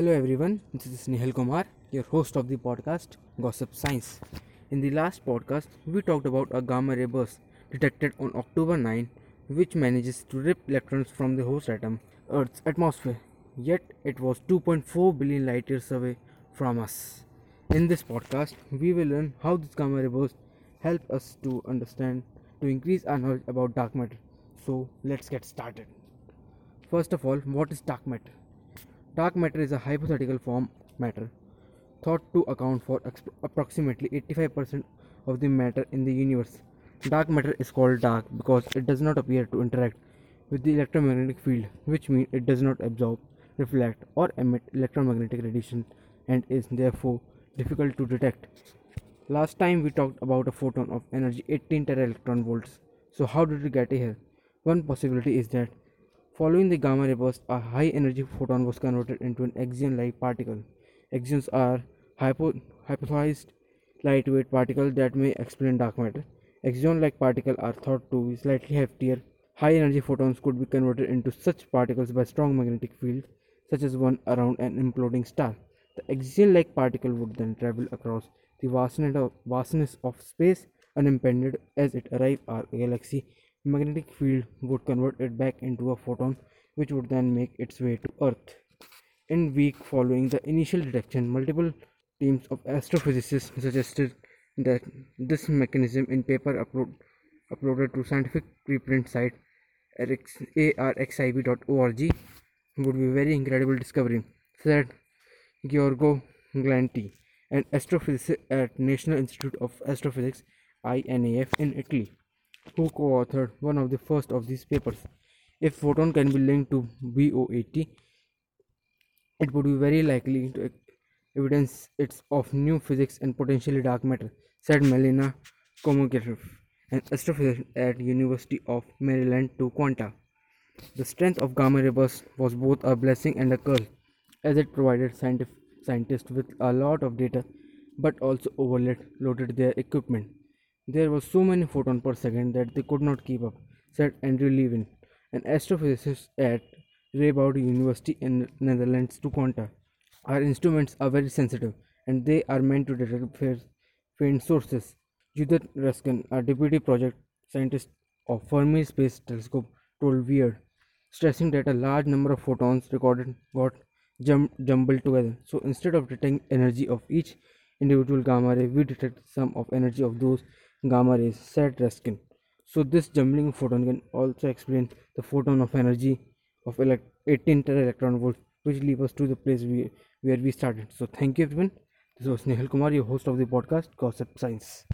Hello everyone, this is Nihal Kumar, your host of the podcast Gossip Science. In the last podcast, we talked about a gamma ray burst detected on October 9 which manages to rip electrons from the host atom, Earth's atmosphere. Yet it was 2.4 billion light years away from us. In this podcast, we will learn how this gamma ray burst help us to understand to increase our knowledge about dark matter. So, let's get started. First of all, what is dark matter? Dark matter is a hypothetical form matter thought to account for approximately 85% of the matter in the universe. Dark matter is called dark because it does not appear to interact with the electromagnetic field, which means it does not absorb, reflect, or emit electromagnetic radiation and is therefore difficult to detect. Last time we talked about a photon of energy 18 tera electron volts. So, how did we get here? One possibility is that Following the gamma ray burst, a high energy photon was converted into an axion like particle. Axions are hypo- hypothesized lightweight particles that may explain dark matter. Axion like particles are thought to be slightly heftier. High energy photons could be converted into such particles by strong magnetic fields, such as one around an imploding star. The axion like particle would then travel across the vastness of, vastness of space unimpeded as it arrived our galaxy magnetic field would convert it back into a photon which would then make its way to earth. In week following the initial detection multiple teams of astrophysicists suggested that this mechanism in paper upload, uploaded to scientific preprint site arxiv.org would be very incredible discovery said Giorgio Galanti an astrophysicist at National Institute of Astrophysics INAF in Italy who co-authored one of the first of these papers. If photon can be linked to BOAT, it would be very likely to evidence it's of new physics and potentially dark matter, said Melina Komogarev, an astrophysicist at University of Maryland to Quanta. The strength of gamma ray burst was both a blessing and a curse, as it provided scientists with a lot of data, but also overloaded their equipment. There were so many photons per second that they could not keep up, said Andrew Levan, an astrophysicist at Radboud University in the Netherlands to Quanta. Our instruments are very sensitive and they are meant to detect faint sources. Judith Racusin, a deputy project scientist of Fermi Space Telescope, told Wired, stressing that a large number of photons recorded got jum- jumbled together. So instead of detecting energy of each individual gamma ray, we detect sum of energy of those gamma rays, Racusin. So this jumbling photon can also explain the photon of energy of 18 tera electron volts, which leads us to the place we, where we started. So thank you everyone. This was Nihal Kumar, your host of the podcast Gossip Science.